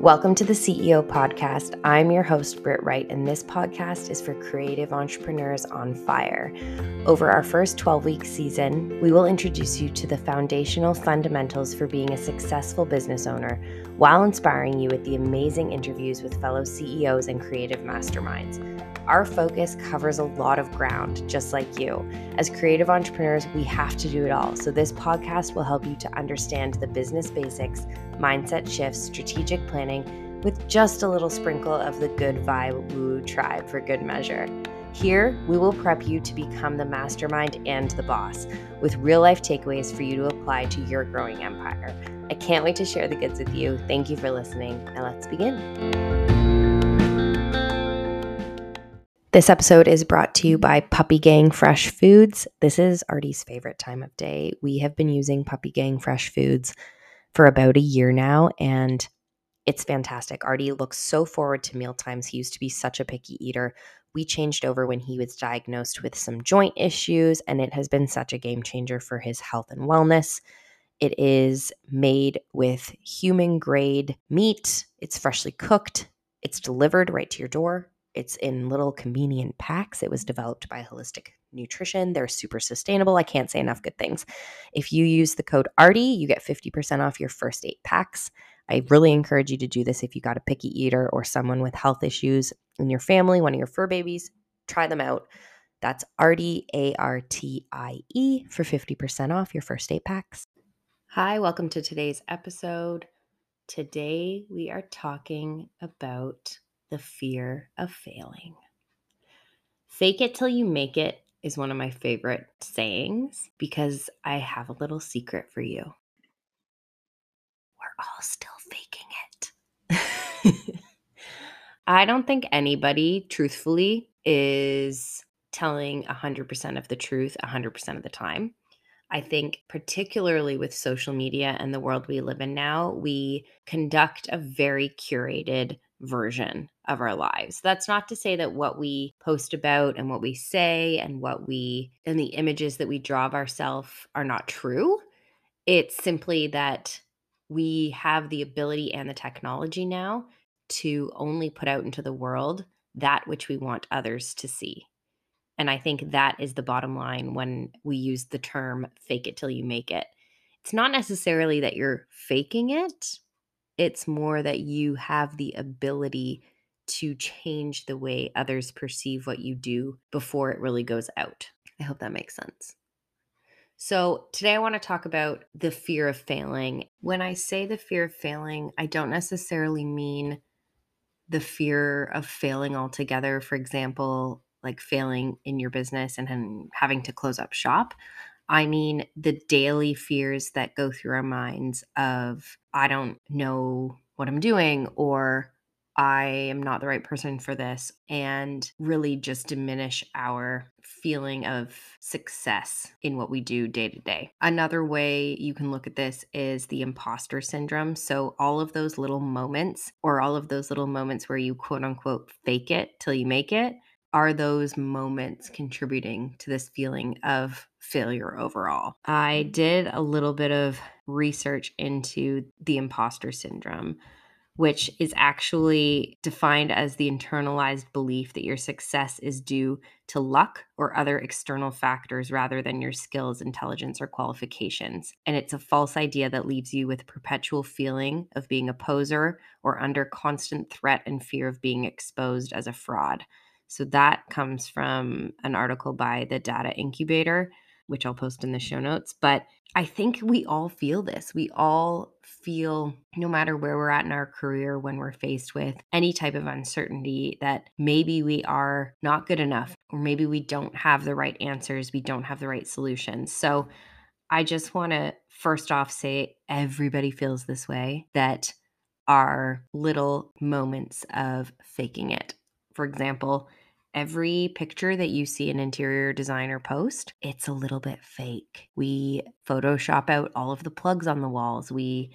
Welcome to the CEO Podcast. I'm your host, Britt Wright, and this podcast is for creative entrepreneurs on fire. Over our first 12 week season, we will introduce you to the foundational fundamentals for being a successful business owner while inspiring you with the amazing interviews with fellow CEOs and creative masterminds. Our focus covers a lot of ground, just like you. As creative entrepreneurs, we have to do it all. So, this podcast will help you to understand the business basics, mindset shifts, strategic planning, with just a little sprinkle of the good vibe woo tribe for good measure. Here, we will prep you to become the mastermind and the boss with real life takeaways for you to apply to your growing empire. I can't wait to share the goods with you. Thank you for listening. and let's begin. This episode is brought to you by Puppy Gang Fresh Foods. This is Artie's favorite time of day. We have been using Puppy Gang Fresh Foods for about a year now, and it's fantastic. Artie looks so forward to meal times. He used to be such a picky eater. We changed over when he was diagnosed with some joint issues, and it has been such a game changer for his health and wellness. It is made with human grade meat, it's freshly cooked, it's delivered right to your door it's in little convenient packs. It was developed by Holistic Nutrition. They're super sustainable. I can't say enough good things. If you use the code ARTIE, you get 50% off your first eight packs. I really encourage you to do this if you got a picky eater or someone with health issues in your family, one of your fur babies. Try them out. That's ARTIE, A R T I E, for 50% off your first eight packs. Hi, welcome to today's episode. Today we are talking about the fear of failing. Fake it till you make it is one of my favorite sayings because I have a little secret for you. We're all still faking it. I don't think anybody, truthfully, is telling 100% of the truth 100% of the time. I think, particularly with social media and the world we live in now, we conduct a very curated version of our lives. That's not to say that what we post about and what we say and what we and the images that we draw of ourselves are not true. It's simply that we have the ability and the technology now to only put out into the world that which we want others to see. And I think that is the bottom line when we use the term fake it till you make it. It's not necessarily that you're faking it, it's more that you have the ability to change the way others perceive what you do before it really goes out. I hope that makes sense. So, today I want to talk about the fear of failing. When I say the fear of failing, I don't necessarily mean the fear of failing altogether. For example, like failing in your business and having to close up shop. I mean, the daily fears that go through our minds of, I don't know what I'm doing, or I am not the right person for this, and really just diminish our feeling of success in what we do day to day. Another way you can look at this is the imposter syndrome. So, all of those little moments, or all of those little moments where you quote unquote fake it till you make it, are those moments contributing to this feeling of failure overall? I did a little bit of research into the imposter syndrome, which is actually defined as the internalized belief that your success is due to luck or other external factors rather than your skills, intelligence, or qualifications. And it's a false idea that leaves you with perpetual feeling of being a poser or under constant threat and fear of being exposed as a fraud. So that comes from an article by the Data Incubator, which I'll post in the show notes. But I think we all feel this. We all feel, no matter where we're at in our career, when we're faced with any type of uncertainty, that maybe we are not good enough, or maybe we don't have the right answers, we don't have the right solutions. So I just want to first off say everybody feels this way that are little moments of faking it for example, every picture that you see an interior designer post, it's a little bit fake. We Photoshop out all of the plugs on the walls. We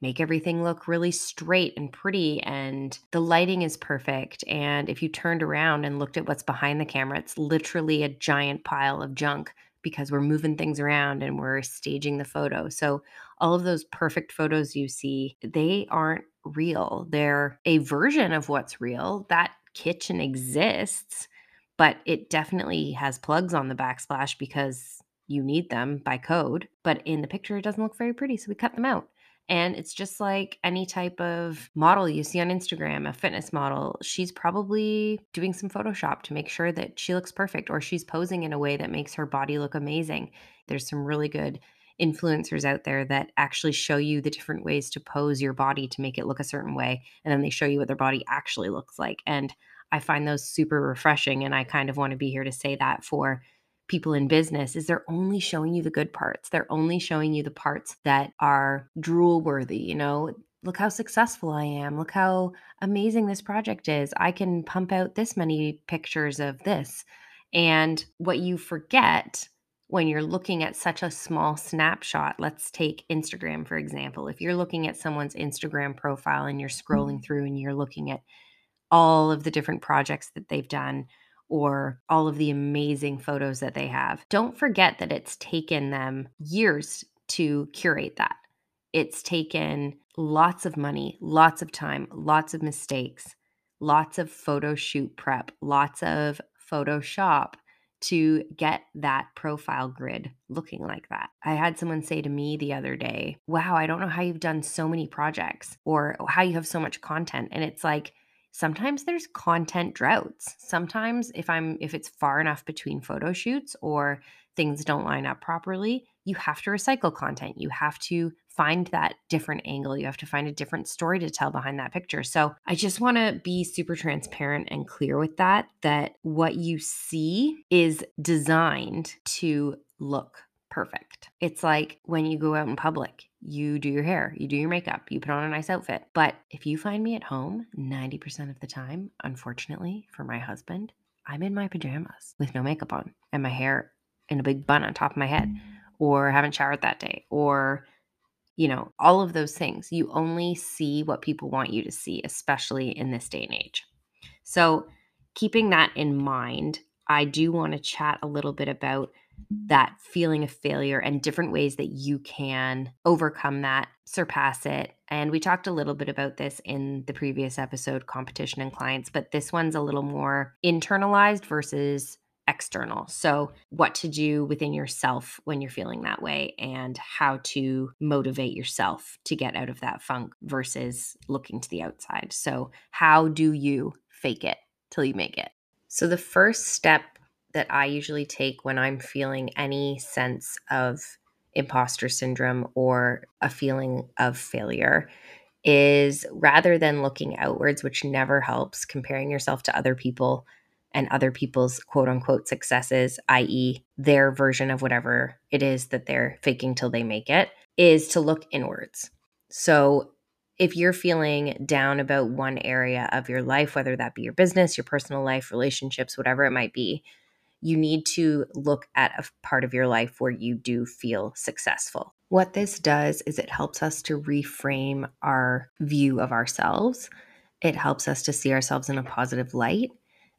make everything look really straight and pretty, and the lighting is perfect. And if you turned around and looked at what's behind the camera, it's literally a giant pile of junk because we're moving things around and we're staging the photo. So all of those perfect photos you see, they aren't real. They're a version of what's real. That kitchen exists, but it definitely has plugs on the backsplash because you need them by code. But in the picture, it doesn't look very pretty. So we cut them out. And it's just like any type of model you see on Instagram, a fitness model. She's probably doing some Photoshop to make sure that she looks perfect, or she's posing in a way that makes her body look amazing. There's some really good influencers out there that actually show you the different ways to pose your body to make it look a certain way. And then they show you what their body actually looks like. And I find those super refreshing. And I kind of want to be here to say that for people in business is they're only showing you the good parts. They're only showing you the parts that are drool worthy, you know, look how successful I am. Look how amazing this project is. I can pump out this many pictures of this. And what you forget when you're looking at such a small snapshot, let's take Instagram, for example. If you're looking at someone's Instagram profile and you're scrolling mm-hmm. through and you're looking at all of the different projects that they've done, or all of the amazing photos that they have. Don't forget that it's taken them years to curate that. It's taken lots of money, lots of time, lots of mistakes, lots of photo shoot prep, lots of Photoshop to get that profile grid looking like that. I had someone say to me the other day, Wow, I don't know how you've done so many projects or how you have so much content. And it's like, sometimes there's content droughts sometimes if i'm if it's far enough between photo shoots or things don't line up properly you have to recycle content you have to find that different angle you have to find a different story to tell behind that picture so i just want to be super transparent and clear with that that what you see is designed to look perfect. It's like when you go out in public, you do your hair, you do your makeup, you put on a nice outfit. But if you find me at home 90% of the time, unfortunately for my husband, I'm in my pajamas with no makeup on and my hair in a big bun on top of my head, or haven't showered that day, or you know, all of those things. You only see what people want you to see, especially in this day and age. So, keeping that in mind, I do want to chat a little bit about that feeling of failure and different ways that you can overcome that, surpass it. And we talked a little bit about this in the previous episode, competition and clients, but this one's a little more internalized versus external. So, what to do within yourself when you're feeling that way, and how to motivate yourself to get out of that funk versus looking to the outside. So, how do you fake it till you make it? So, the first step that I usually take when I'm feeling any sense of imposter syndrome or a feeling of failure is rather than looking outwards, which never helps, comparing yourself to other people and other people's quote unquote successes, i.e., their version of whatever it is that they're faking till they make it, is to look inwards. So if you're feeling down about one area of your life, whether that be your business, your personal life, relationships, whatever it might be, you need to look at a part of your life where you do feel successful. What this does is it helps us to reframe our view of ourselves. It helps us to see ourselves in a positive light.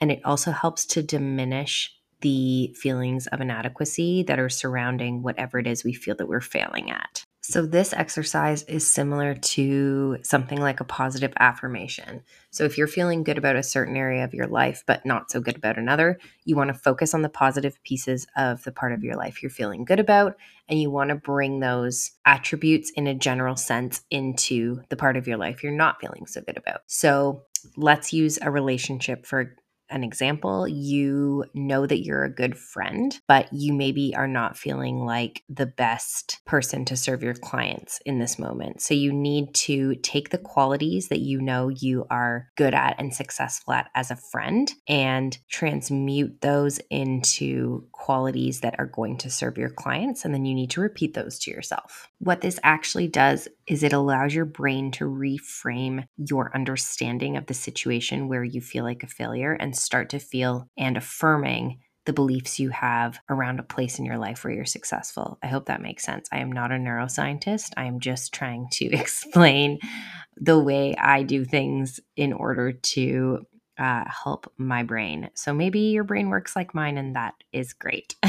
And it also helps to diminish the feelings of inadequacy that are surrounding whatever it is we feel that we're failing at. So, this exercise is similar to something like a positive affirmation. So, if you're feeling good about a certain area of your life, but not so good about another, you want to focus on the positive pieces of the part of your life you're feeling good about, and you want to bring those attributes in a general sense into the part of your life you're not feeling so good about. So, let's use a relationship for an example, you know that you're a good friend, but you maybe are not feeling like the best person to serve your clients in this moment. So you need to take the qualities that you know you are good at and successful at as a friend and transmute those into qualities that are going to serve your clients. And then you need to repeat those to yourself. What this actually does is it allows your brain to reframe your understanding of the situation where you feel like a failure and start to feel and affirming the beliefs you have around a place in your life where you're successful. I hope that makes sense. I am not a neuroscientist. I am just trying to explain the way I do things in order to uh, help my brain. So maybe your brain works like mine, and that is great.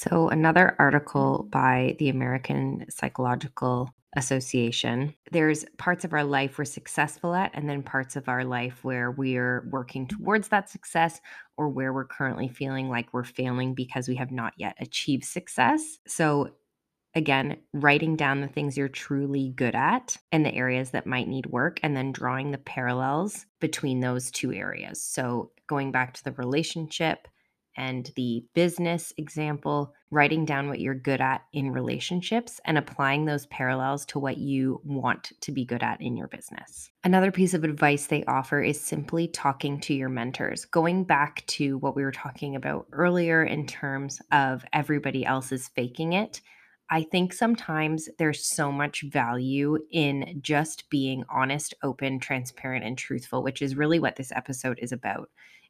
So, another article by the American Psychological Association. There's parts of our life we're successful at, and then parts of our life where we're working towards that success or where we're currently feeling like we're failing because we have not yet achieved success. So, again, writing down the things you're truly good at and the areas that might need work, and then drawing the parallels between those two areas. So, going back to the relationship and the business example, writing down what you're good at in relationships and applying those parallels to what you want to be good at in your business. Another piece of advice they offer is simply talking to your mentors. Going back to what we were talking about earlier in terms of everybody else is faking it. I think sometimes there's so much value in just being honest, open, transparent, and truthful, which is really what this episode is about.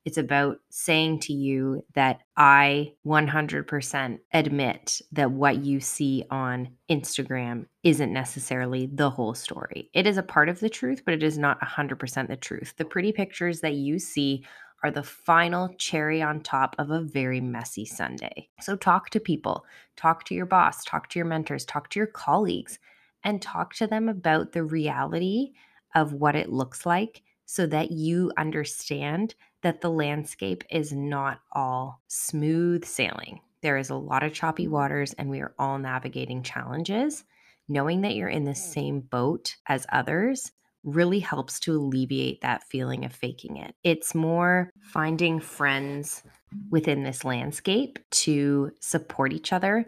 It's about saying to you that I 100% admit that what you see on Instagram isn't necessarily the whole story. It is a part of the truth, but it is not 100% the truth. The pretty pictures that you see are the final cherry on top of a very messy sundae. So talk to people, talk to your boss, talk to your mentors, talk to your colleagues, and talk to them about the reality of what it looks like so that you understand that the landscape is not all smooth sailing. There is a lot of choppy waters, and we are all navigating challenges. Knowing that you're in the mm. same boat as others really helps to alleviate that feeling of faking it. It's more finding friends within this landscape to support each other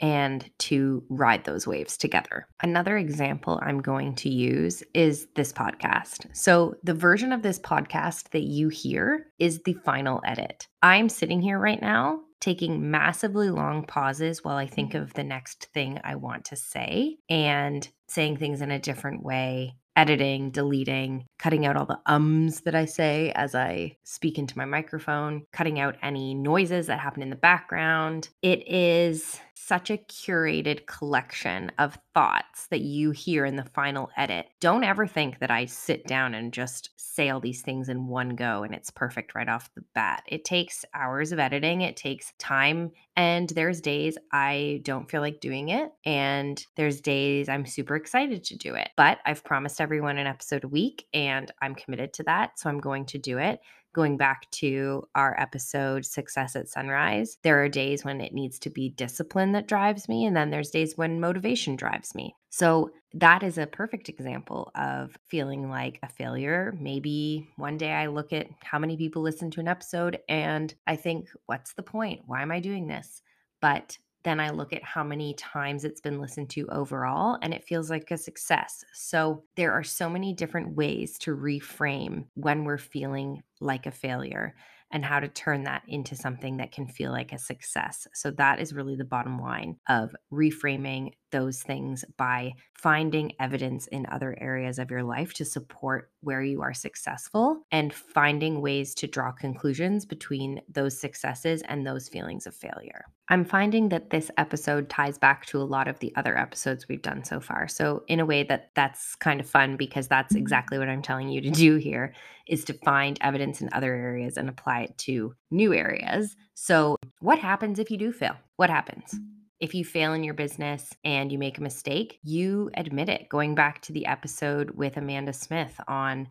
and to ride those waves together. Another example I'm going to use is this podcast. So, the version of this podcast that you hear is the final edit. I'm sitting here right now taking massively long pauses while I think of the next thing I want to say and saying things in a different way editing, deleting, cutting out all the ums that I say as I speak into my microphone, cutting out any noises that happen in the background. It is such a curated collection of thoughts that you hear in the final edit. Don't ever think that I sit down and just say all these things in one go and it's perfect right off the bat. It takes hours of editing, it takes time, and there's days I don't feel like doing it, and there's days I'm super excited to do it. But I've promised everyone an episode a week, and I'm committed to that. So I'm going to do it going back to our episode Success at Sunrise, there are days when it needs to be discipline that drives me, and then there's days when motivation drives me. So that is a perfect example of feeling like a failure. Maybe one day I look at how many people listen to an episode and I think, what's the point? Why am I doing this? But then I look at how many times it's been listened to overall, and it feels like a success. So there are so many different ways to reframe when we're feeling like a failure and how to turn that into something that can feel like a success. So that is really the bottom line of reframing those things by finding evidence in other areas of your life to support where you are successful and finding ways to draw conclusions between those successes and those feelings of failure. I'm finding that this episode ties back to a lot of the other episodes we've done so far. So in a way that that's kind of fun because that's mm-hmm. exactly what I'm telling you to do here is to find evidence in other areas and apply it to new areas. So what happens if you do fail? What happens? if you fail in your business and you make a mistake, you admit it. Going back to the episode with Amanda Smith on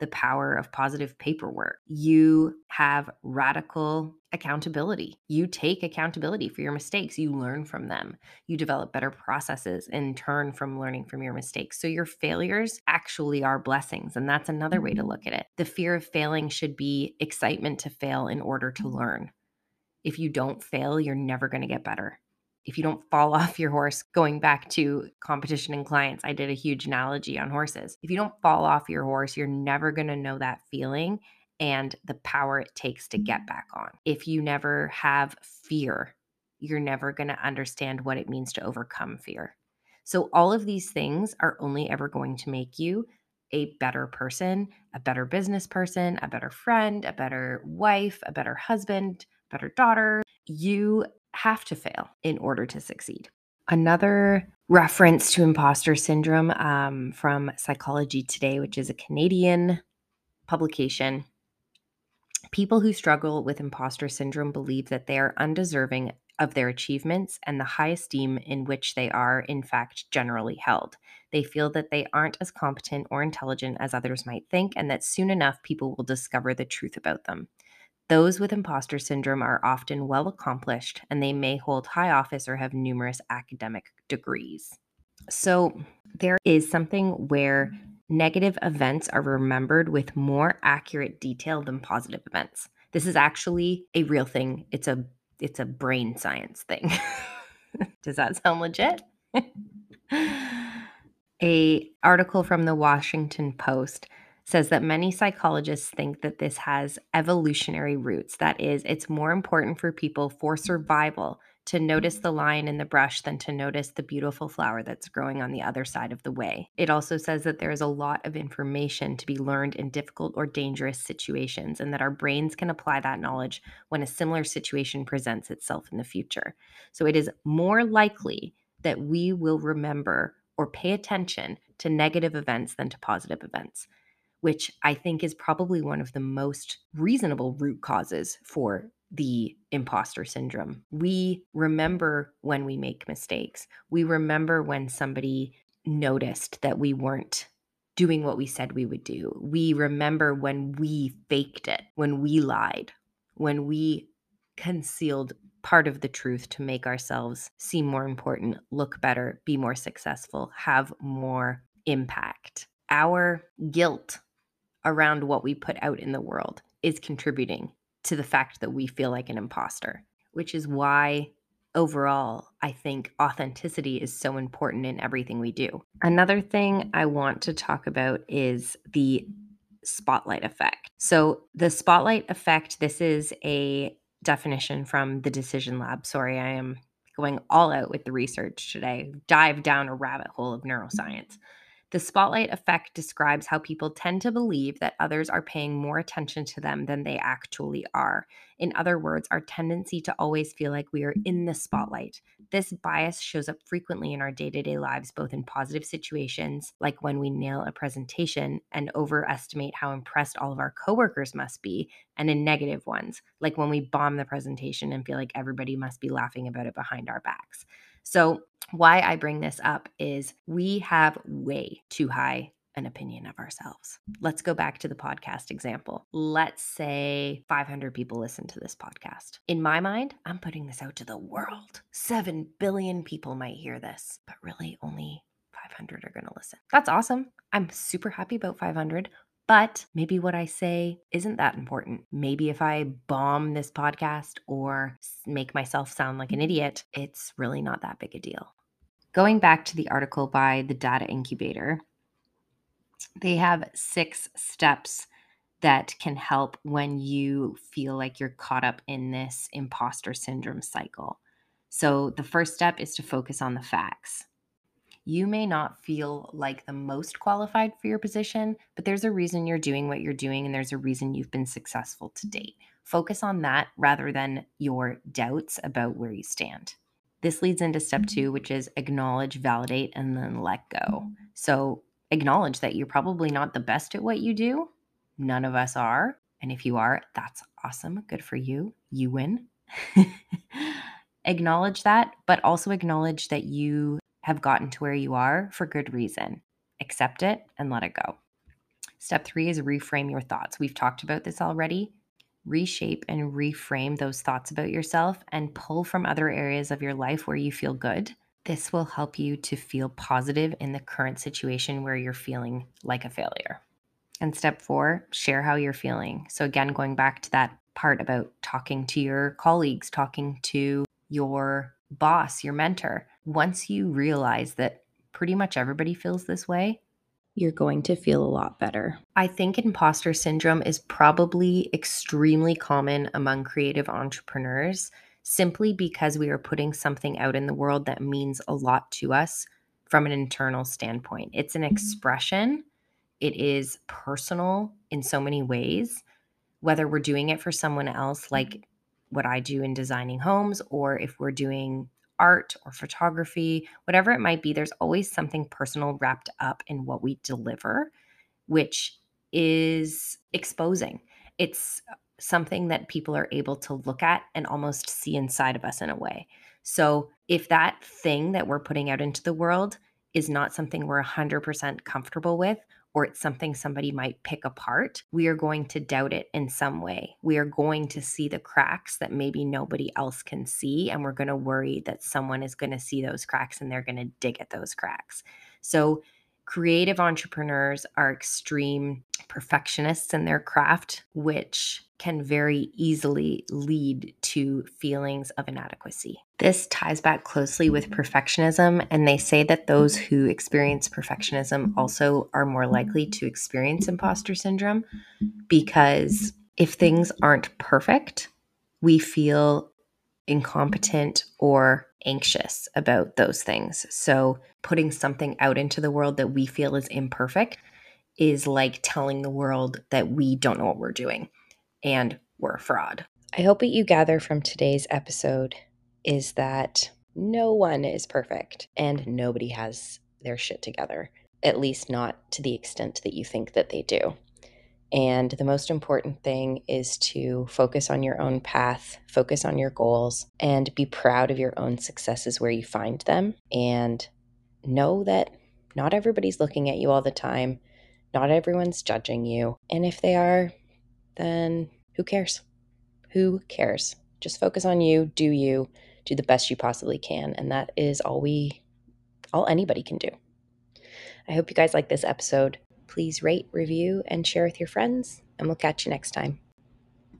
the power of positive paperwork, you have radical accountability. You take accountability for your mistakes, you learn from them, you develop better processes in turn from learning from your mistakes. So your failures actually are blessings. And that's another way to mm-hmm. look at it. The fear of failing should be excitement to fail in order to learn. If you don't fail, you're never going to get better if you don't fall off your horse, going back to competition and clients, I did a huge analogy on horses. If you don't fall off your horse, you're never going to know that feeling and the power it takes to get back on. If you never have fear, you're never going to understand what it means to overcome fear. So, all of these things are only ever going to make you a better person, a better business person, a better friend, a better wife, a better husband, better daughter. You have to fail in order to succeed. Another reference to imposter syndrome um, from Psychology Today, which is a Canadian publication. People who struggle with imposter syndrome believe that they are undeserving of their achievements and the high esteem in which they are, in fact, generally held. They feel that they aren't as competent or intelligent as others might think, and that soon enough people will discover the truth about them. Those with imposter syndrome are often well accomplished and they may hold high office or have numerous academic degrees. So, there is something where negative events are remembered with more accurate detail than positive events. This is actually a real thing. It's a it's a brain science thing. Does that sound legit? a article from the Washington Post says that many psychologists think that this has evolutionary roots. That is, it's more important for people for survival to notice the lion in the brush than to notice the beautiful flower that's growing on the other side of the way. It also says that there is a lot of information to be learned in difficult or dangerous situations, and that our brains can apply that knowledge when a similar situation presents itself in the future. So it is more likely that we will remember or pay attention to negative events than to positive events which I think is probably one of the most reasonable root causes for the imposter syndrome. We remember when we make mistakes. We remember when somebody noticed that we weren't doing what we said we would do. We remember when we faked it, when we lied, when we concealed part of the truth to make ourselves seem more important, look better, be more successful, have more impact. Our guilt around what we put out in the world is contributing to the fact that we feel like an imposter, which is why overall I think authenticity is so important in everything we do. Another thing I want to talk about is the spotlight effect. So, the spotlight effect, this is a definition from the Decision Lab. Sorry, I am going all out with the research today, dive down a rabbit hole of neuroscience. The spotlight effect describes how people tend to believe that others are paying more attention to them than they actually are. In other words, our tendency to always feel like we are in the spotlight. This bias shows up frequently in our day to day lives, both in positive situations, like when we nail a presentation and overestimate how impressed all of our coworkers must be, and in negative ones, like when we bomb the presentation and feel like everybody must be laughing about it behind our backs. So, why I bring this up is we have way too high an opinion of ourselves. Let's go back to the podcast example. Let's say 500 people listen to this podcast. In my mind, I'm putting this out to the world. 7 billion people might hear this, but really only 500 are going to listen. That's awesome. I'm super happy about 500. But maybe what I say isn't that important. Maybe if I bomb this podcast or make myself sound like an mm-hmm. idiot, it's really not that big a deal. Going back to the article by the Data Incubator, they have six steps that can help when you feel like you're caught up in this imposter syndrome cycle. So, the first step is to focus on the facts. You may not feel like the most qualified for your position, but there's a reason you're doing what you're doing and there's a reason you've been successful to mm-hmm. date. Focus on that rather than your doubts about where you stand. This leads into step mm-hmm. two, which is acknowledge, validate, and then let go. Mm-hmm. So, acknowledge that you're probably not the best at what you do. None of us are. And if you are, that's awesome. Good for you. You win. acknowledge that, but also acknowledge that you have gotten to where you are for good reason. Accept it and let it go. Step three is reframe your thoughts. We've talked about this already. Reshape and reframe those thoughts about yourself and pull from other areas of your life where you feel good. This will help you to feel positive in the current situation where you're feeling like a failure. And step four, share how you're feeling. So, again, going back to that part about talking to your colleagues, talking to your boss, your mentor, once you realize that pretty much everybody feels this way, you're going to feel a lot better. I think imposter syndrome is probably extremely common among creative entrepreneurs simply because we are putting something out in the world that means a lot to us from an internal standpoint. It's an mm-hmm. expression, it is personal in so many ways, whether we're doing it for someone else, like mm-hmm. what I do in designing homes, or if we're doing art or photography, whatever it might be, there's always something personal wrapped up in what we deliver, which is exposing. It's something that people are able to look at and almost see inside of us in a way. So if that thing that we're putting out into the world is not something we're 100% comfortable with, or it's something somebody might pick apart, we are going to doubt it in some way. We are going to see the cracks that maybe nobody else can see. And we're going to worry that someone is going to see those cracks and they're going to dig at those cracks. So creative entrepreneurs are extreme perfectionists in their craft, which can very easily lead to feelings of inadequacy. This ties back closely with perfectionism, and they say that those who experience perfectionism also are more likely to experience imposter syndrome because if things aren't perfect, we feel incompetent or anxious about those things. So, putting something out into the world that we feel is imperfect is like telling the world that we don't know what we're doing and we're a fraud. I hope what you gather from today's episode is that no one is perfect and nobody has their shit together, at least not to the extent that you think that they do. And the most important thing is to focus on your own path, focus on your goals, and be proud of your own successes where you find them. And know that not everybody's looking at you all the time, not everyone's judging you. And if they are, then who cares? Who cares? Just focus on you, do you, do the best you possibly can. And that is all we, all anybody can do. I hope you guys like this episode. Please rate, review, and share with your friends, and we'll catch you next time.